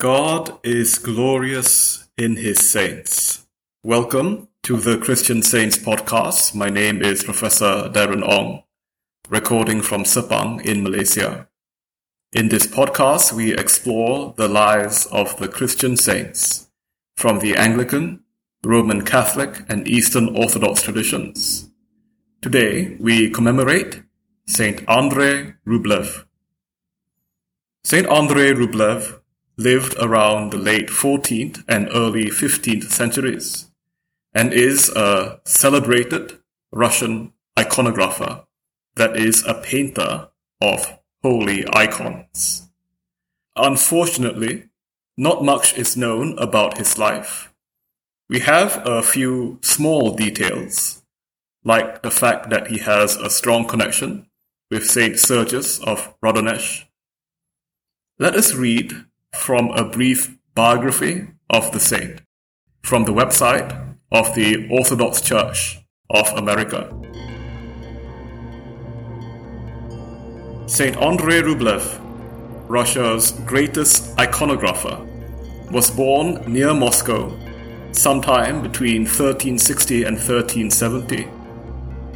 God is glorious in his saints. Welcome to the Christian Saints podcast. My name is Professor Darren Ong, recording from Sepang in Malaysia. In this podcast, we explore the lives of the Christian saints from the Anglican, Roman Catholic, and Eastern Orthodox traditions. Today, we commemorate Saint Andrei Rublev. Saint Andrei Rublev lived around the late 14th and early 15th centuries and is a celebrated Russian iconographer, that is, a painter of holy icons. Unfortunately, not much is known about his life. We have a few small details, like the fact that he has a strong connection with Saint Sergius of Radonezh. Let us read from a brief biography of the saint from the website of the Orthodox Church of America. Saint Andrei Rublev, Russia's greatest iconographer, was born near Moscow sometime between 1360 and 1370.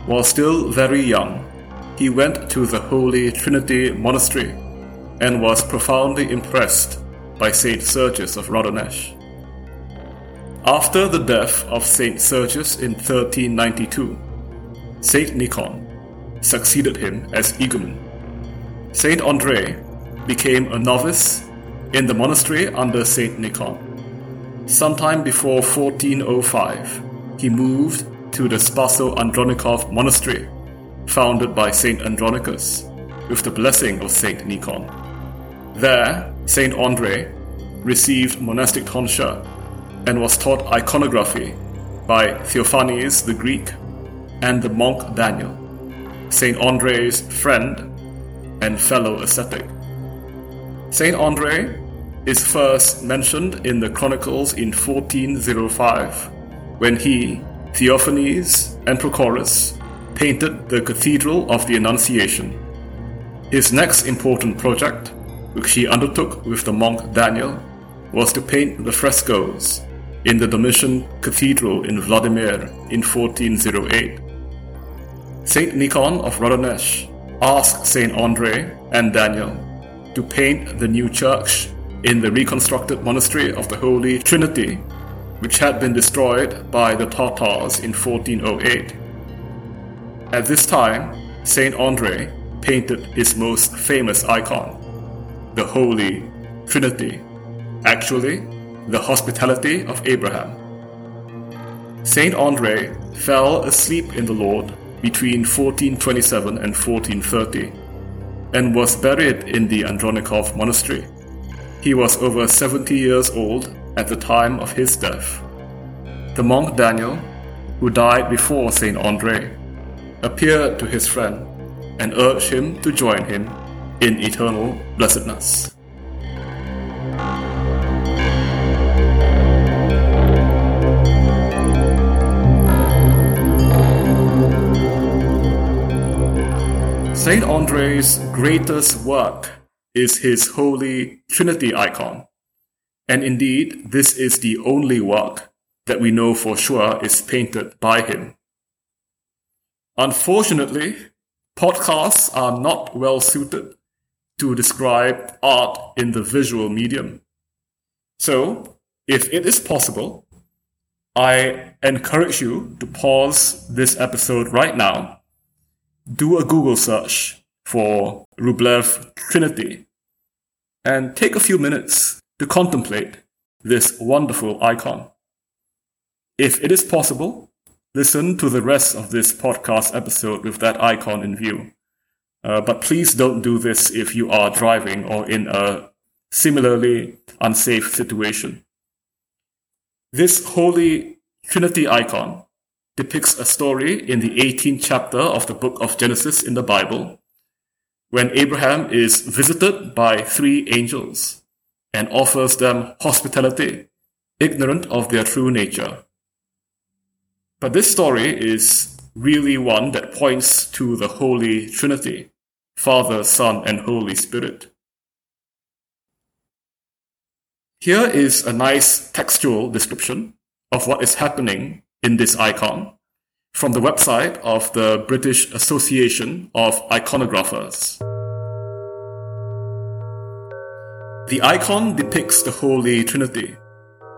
While still very young, he went to the Holy Trinity Monastery and was profoundly impressed by Saint Sergius of Radonezh. After the death of Saint Sergius in 1392, Saint Nikon succeeded him as igumen. Saint Andrei became a novice in the monastery under Saint Nikon. Sometime before 1405, he moved to the Spaso Andronikov monastery, founded by Saint Andronicus, with the blessing of Saint Nikon. There, Saint Andre received monastic tonsure and was taught iconography by Theophanes the Greek and the monk Daniel, Saint Andre's friend and fellow ascetic. Saint Andre is first mentioned in the Chronicles in 1405 when he, Theophanes, and Prochorus painted the Cathedral of the Annunciation. His next important project, which he undertook with the monk Daniel, was to paint the frescoes in the Dormition Cathedral in Vladimir in 1408. Saint Nikon of Radonezh asked Saint Andrei and Daniel to paint the new church in the reconstructed monastery of the Holy Trinity, which had been destroyed by the Tatars in 1408. At this time, Saint Andrei painted his most famous icon, the Holy Trinity, actually, the hospitality of Abraham. Saint Andrei fell asleep in the Lord between 1427 and 1430 and was buried in the Andronikov monastery. He was over 70 years old at the time of his death. The monk Daniel, who died before Saint Andrei, appeared to his friend and urged him to join him in eternal blessedness. Saint Andre's greatest work is his Holy Trinity icon. And indeed, this is the only work that we know for sure is painted by him. Unfortunately, podcasts are not well suited to describe art in the visual medium. So, if it is possible, I encourage you to pause this episode right now do a Google search for Rublev Trinity and take a few minutes to contemplate this wonderful icon. If it is possible, listen to the rest of this podcast episode with that icon in view. Uh, but please don't do this if you are driving or in a similarly unsafe situation. This Holy Trinity icon depicts a story in the 18th chapter of the book of Genesis in the Bible when Abraham is visited by three angels and offers them hospitality, ignorant of their true nature. But this story is really one that points to the Holy Trinity Father, Son, and Holy Spirit. Here is a nice textual description of what is happening in this icon from the website of the British Association of Iconographers. The icon depicts the Holy Trinity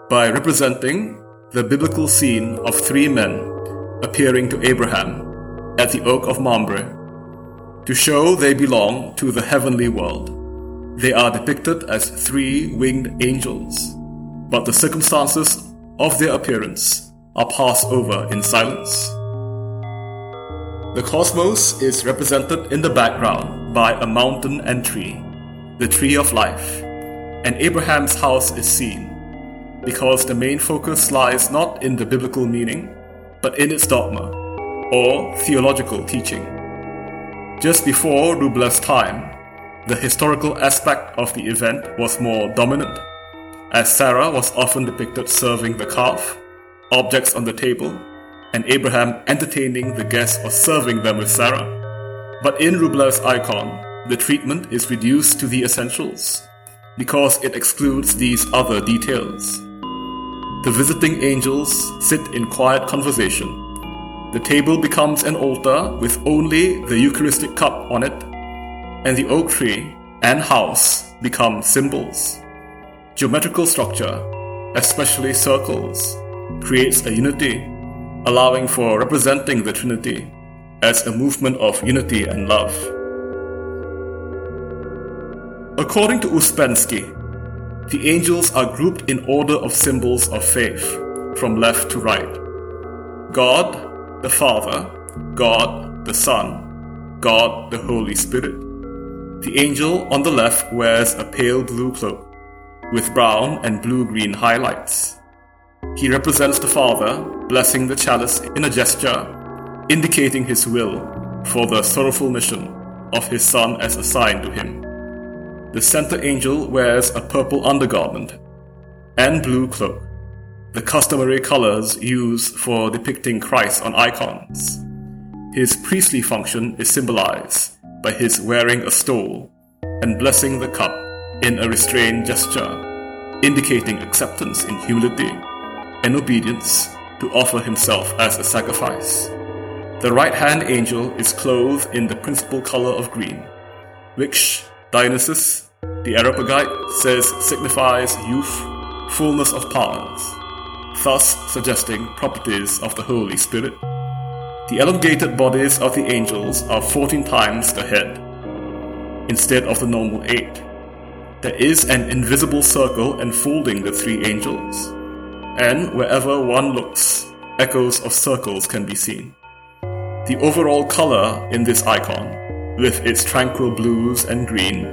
by representing the biblical scene of three men appearing to Abraham at the Oak of Mamre to show they belong to the heavenly world. They are depicted as three winged angels, but the circumstances of their appearance are passed over in silence. The cosmos is represented in the background by a mountain and tree, the tree of life, and Abraham's house is seen, because the main focus lies not in the biblical meaning, but in its dogma, or theological teaching. Just before Rublev's time, the historical aspect of the event was more dominant, as Sarah was often depicted serving the calf, objects on the table, and Abraham entertaining the guests or serving them with Sarah. But in Rublev's icon, the treatment is reduced to the essentials, because it excludes these other details. The visiting angels sit in quiet conversation. The table becomes an altar with only the Eucharistic cup on it, and the oak tree and house become symbols. Geometrical structure, especially circles, creates a unity allowing for representing the Trinity as a movement of unity and love. According to Uspensky, the angels are grouped in order of symbols of faith, from left to right. God, the Father, God, the Son, God, the Holy Spirit. The angel on the left wears a pale blue cloak, with brown and blue green highlights. He represents the Father, blessing the chalice in a gesture, indicating his will for the sorrowful mission of his Son as assigned to him. The center angel wears a purple undergarment and blue cloak, the customary colors used for depicting Christ on icons. His priestly function is symbolized by his wearing a stole and blessing the cup in a restrained gesture, indicating acceptance in humility and obedience to offer himself as a sacrifice. The right hand angel is clothed in the principal color of green, which Dionysius, the Areopagite, says signifies youth, fullness of powers, thus suggesting properties of the Holy Spirit. The elongated bodies of the angels are 14 times the head, instead of the normal 8. There is an invisible circle enfolding the three angels and wherever one looks, echoes of circles can be seen. The overall color in this icon, with its tranquil blues and green,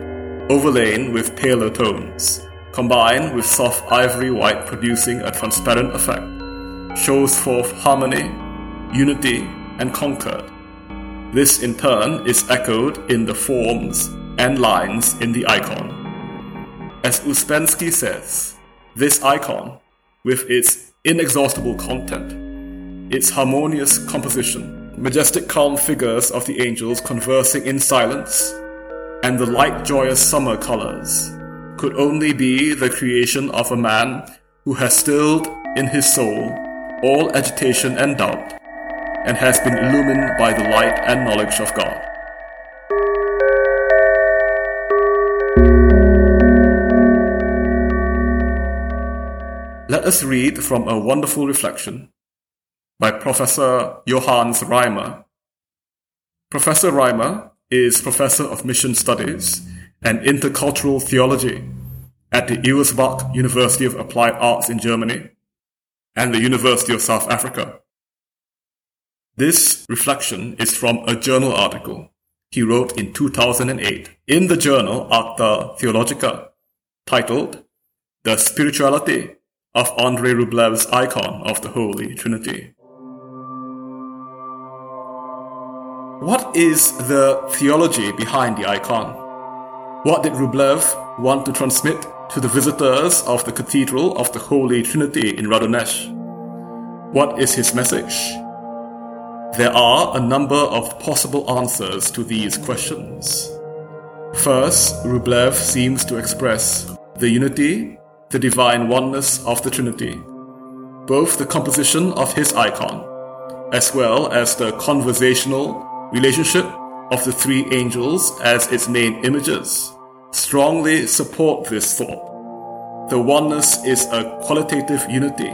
overlain with paler tones, combined with soft ivory white producing a transparent effect, shows forth harmony, unity, and concord. This in turn is echoed in the forms and lines in the icon. As Uspensky says, this icon with its inexhaustible content, its harmonious composition, majestic calm figures of the angels conversing in silence, and the light joyous summer colors, could only be the creation of a man who has stilled in his soul all agitation and doubt, and has been illumined by the light and knowledge of God. Let us read from a wonderful reflection by Professor Johannes Reimer. Professor Reimer is Professor of Mission Studies and Intercultural Theology at the Ewersbach University of Applied Arts in Germany and the University of South Africa. This reflection is from a journal article he wrote in 2008 in the journal Acta Theologica titled The Spirituality of Andrei Rublev's icon of the Holy Trinity. What is the theology behind the icon? What did Rublev want to transmit to the visitors of the Cathedral of the Holy Trinity in Radonezh? What is his message? There are a number of possible answers to these questions. First, Rublev seems to express the unity the divine oneness of the Trinity. Both the composition of his icon, as well as the conversational relationship of the three angels as its main images, strongly support this thought. The oneness is a qualitative unity.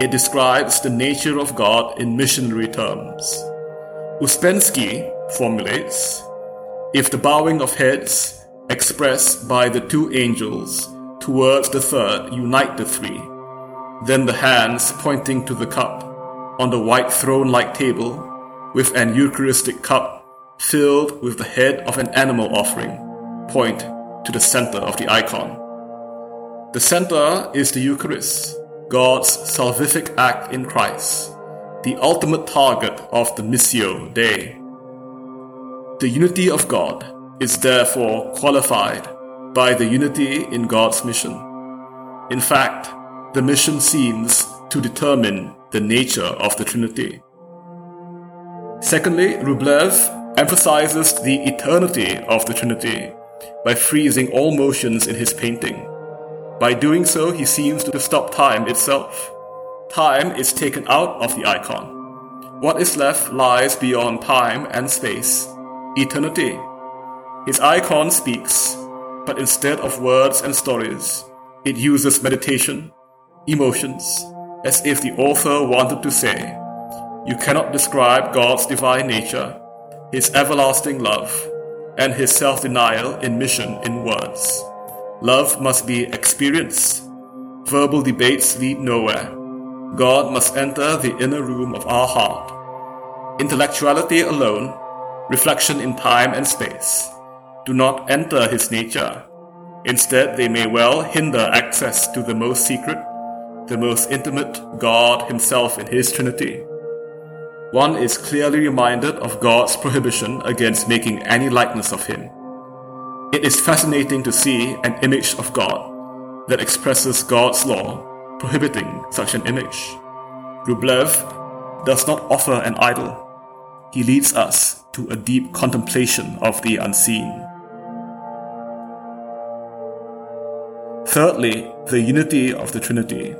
It describes the nature of God in missionary terms. Uspensky formulates if the bowing of heads expressed by the two angels towards the third unite the three, then the hands pointing to the cup on the white throne like table with an Eucharistic cup filled with the head of an animal offering point to the center of the icon. The center is the Eucharist, God's salvific act in Christ, the ultimate target of the Missio Dei. The unity of God is therefore qualified by the unity in God's mission. In fact, the mission seems to determine the nature of the Trinity. Secondly, Rublev emphasizes the eternity of the Trinity by freezing all motions in his painting. By doing so, he seems to stop time itself. Time is taken out of the icon. What is left lies beyond time and space eternity. His icon speaks, but instead of words and stories, it uses meditation, emotions, as if the author wanted to say, You cannot describe God's divine nature, His everlasting love, and His self denial in mission in words. Love must be experienced. Verbal debates lead nowhere. God must enter the inner room of our heart. Intellectuality alone reflection in time and space, do not enter his nature. Instead, they may well hinder access to the most secret, the most intimate God Himself in His Trinity. One is clearly reminded of God's prohibition against making any likeness of Him. It is fascinating to see an image of God that expresses God's law prohibiting such an image. Rublev does not offer an idol. He leads us to a deep contemplation of the unseen. Thirdly, the unity of the Trinity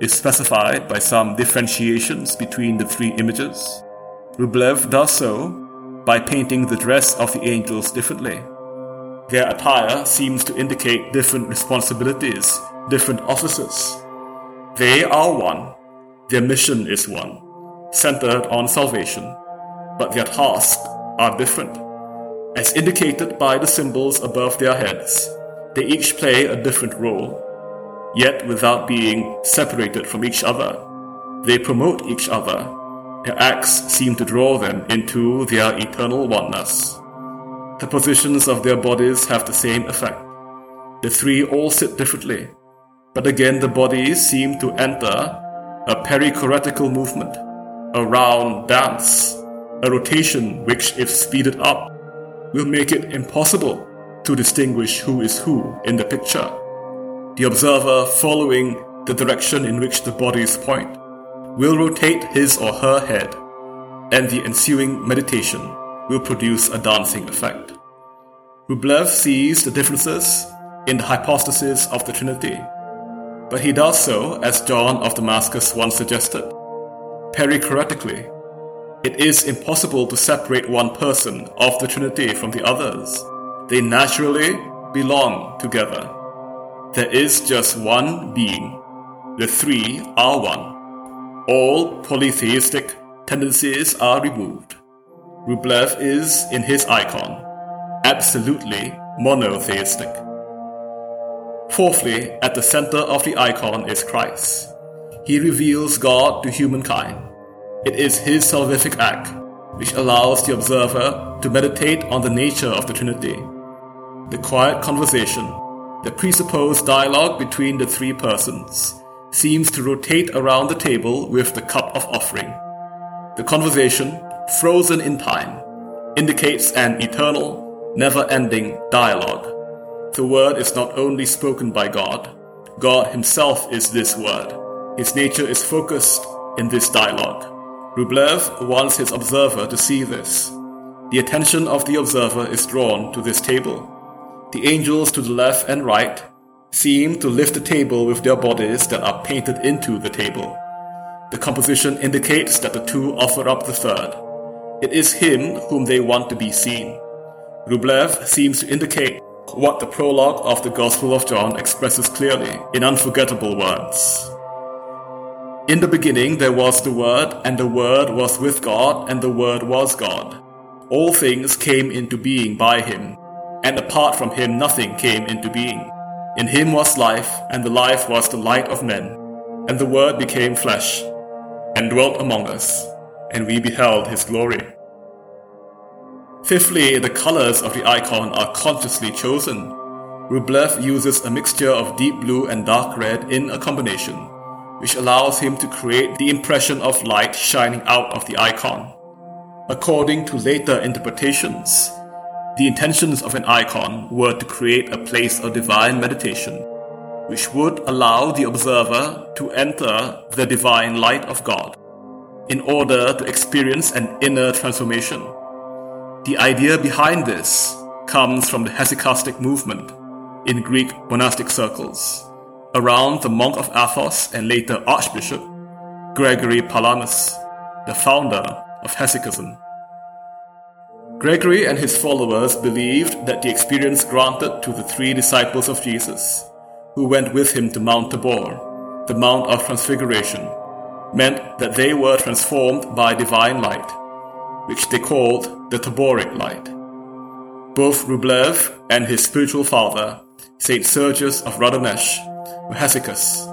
is specified by some differentiations between the three images. Rublev does so by painting the dress of the angels differently. Their attire seems to indicate different responsibilities, different offices. They are one, their mission is one, centered on salvation, but their tasks are different. As indicated by the symbols above their heads, they each play a different role, yet without being separated from each other. They promote each other. Their acts seem to draw them into their eternal oneness. The positions of their bodies have the same effect. The three all sit differently, but again the bodies seem to enter a perichoretical movement, a round dance a rotation which, if speeded up, will make it impossible to distinguish who is who in the picture. The observer, following the direction in which the bodies point, will rotate his or her head, and the ensuing meditation will produce a dancing effect. Rublev sees the differences in the hypostasis of the Trinity, but he does so, as John of Damascus once suggested, perichoretically it is impossible to separate one person of the Trinity from the others. They naturally belong together. There is just one being. The three are one. All polytheistic tendencies are removed. Rublev is, in his icon, absolutely monotheistic. Fourthly, at the center of the icon is Christ. He reveals God to humankind it is his salvific act which allows the observer to meditate on the nature of the Trinity. The quiet conversation, the presupposed dialogue between the three persons, seems to rotate around the table with the cup of offering. The conversation, frozen in time, indicates an eternal, never ending dialogue. The word is not only spoken by God, God Himself is this word. His nature is focused in this dialogue. Rublev wants his observer to see this. The attention of the observer is drawn to this table. The angels to the left and right seem to lift the table with their bodies that are painted into the table. The composition indicates that the two offer up the third. It is him whom they want to be seen. Rublev seems to indicate what the prologue of the Gospel of John expresses clearly in unforgettable words. In the beginning there was the Word, and the Word was with God, and the Word was God. All things came into being by him, and apart from him nothing came into being. In him was life, and the life was the light of men. And the Word became flesh, and dwelt among us, and we beheld his glory. Fifthly, the colors of the icon are consciously chosen. Rublev uses a mixture of deep blue and dark red in a combination, which allows him to create the impression of light shining out of the icon. According to later interpretations, the intentions of an icon were to create a place of divine meditation, which would allow the observer to enter the divine light of God in order to experience an inner transformation. The idea behind this comes from the hesychastic movement in Greek monastic circles around the monk of Athos and later Archbishop Gregory Palamas, the founder of Hesychasm. Gregory and his followers believed that the experience granted to the three disciples of Jesus, who went with him to Mount Tabor, the Mount of Transfiguration, meant that they were transformed by divine light, which they called the Taboric light. Both Rublev and his spiritual father, Saint Sergius of Radonezh, were hesychasts.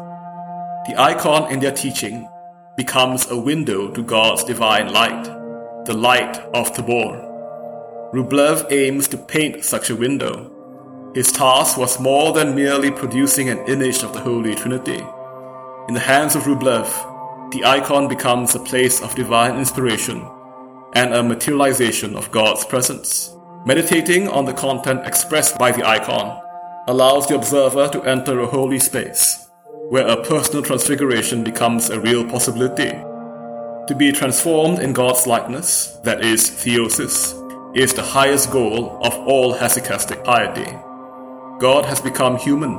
The icon in their teaching becomes a window to God's divine light, the light of Tabor. Rublev aims to paint such a window. His task was more than merely producing an image of the Holy Trinity. In the hands of Rublev, the icon becomes a place of divine inspiration and a materialization of God's presence. Meditating on the content expressed by the icon allows the observer to enter a holy space, where a personal transfiguration becomes a real possibility. To be transformed in God's likeness, that is, theosis, is the highest goal of all hesychastic piety. God has become human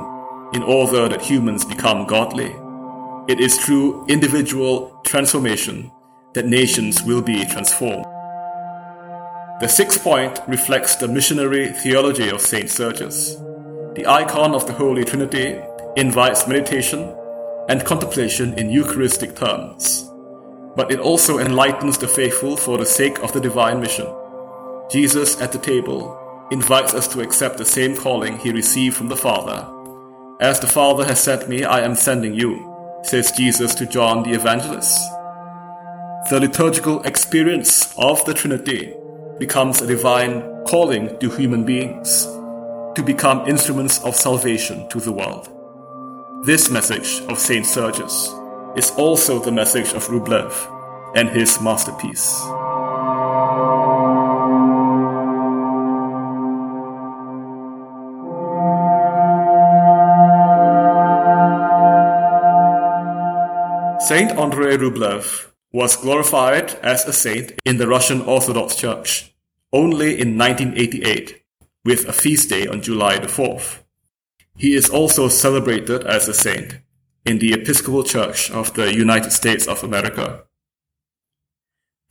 in order that humans become godly. It is through individual transformation that nations will be transformed. The sixth point reflects the missionary theology of St. Sergius. The icon of the Holy Trinity invites meditation and contemplation in Eucharistic terms, but it also enlightens the faithful for the sake of the divine mission. Jesus at the table invites us to accept the same calling he received from the Father. As the Father has sent me, I am sending you, says Jesus to John the Evangelist. The liturgical experience of the Trinity becomes a divine calling to human beings to become instruments of salvation to the world. This message of Saint Sergius is also the message of Rublev and his masterpiece. Saint Andrei Rublev was glorified as a saint in the Russian Orthodox Church only in 1988 with a feast day on July the 4th. He is also celebrated as a saint in the Episcopal Church of the United States of America.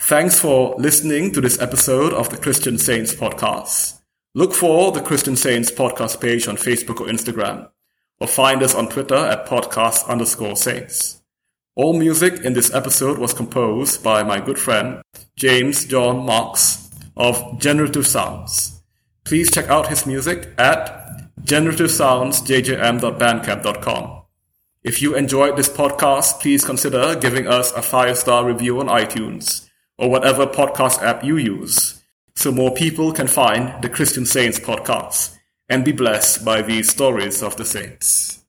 Thanks for listening to this episode of the Christian Saints podcast. Look for the Christian Saints podcast page on Facebook or Instagram, or find us on Twitter at podcast underscore saints. All music in this episode was composed by my good friend James John Marks of Generative Sounds. Please check out his music at generativesoundsjjm.bandcamp.com. If you enjoyed this podcast, please consider giving us a five star review on iTunes or whatever podcast app you use so more people can find the Christian Saints podcast and be blessed by these stories of the saints.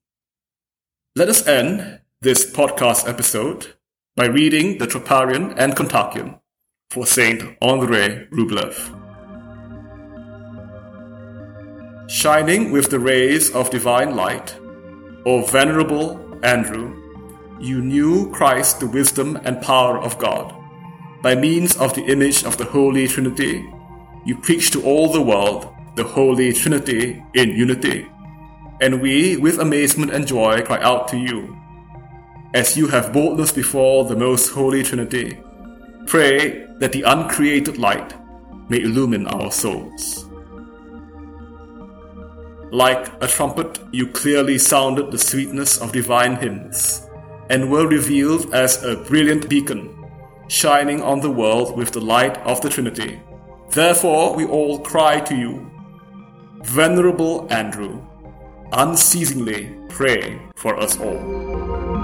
Let us end this podcast episode by reading the Troparion and Kontakion for Saint Andrei Rublev. Shining with the rays of divine light, O venerable Andrew, you knew Christ the wisdom and power of God. By means of the image of the Holy Trinity, you preach to all the world the Holy Trinity in unity. and we, with amazement and joy, cry out to you. As you have boldness before the most holy Trinity, pray that the uncreated light may illumine our souls. Like a trumpet, you clearly sounded the sweetness of divine hymns, and were revealed as a brilliant beacon, shining on the world with the light of the Trinity. Therefore, we all cry to you, Venerable Andrew, unceasingly pray for us all.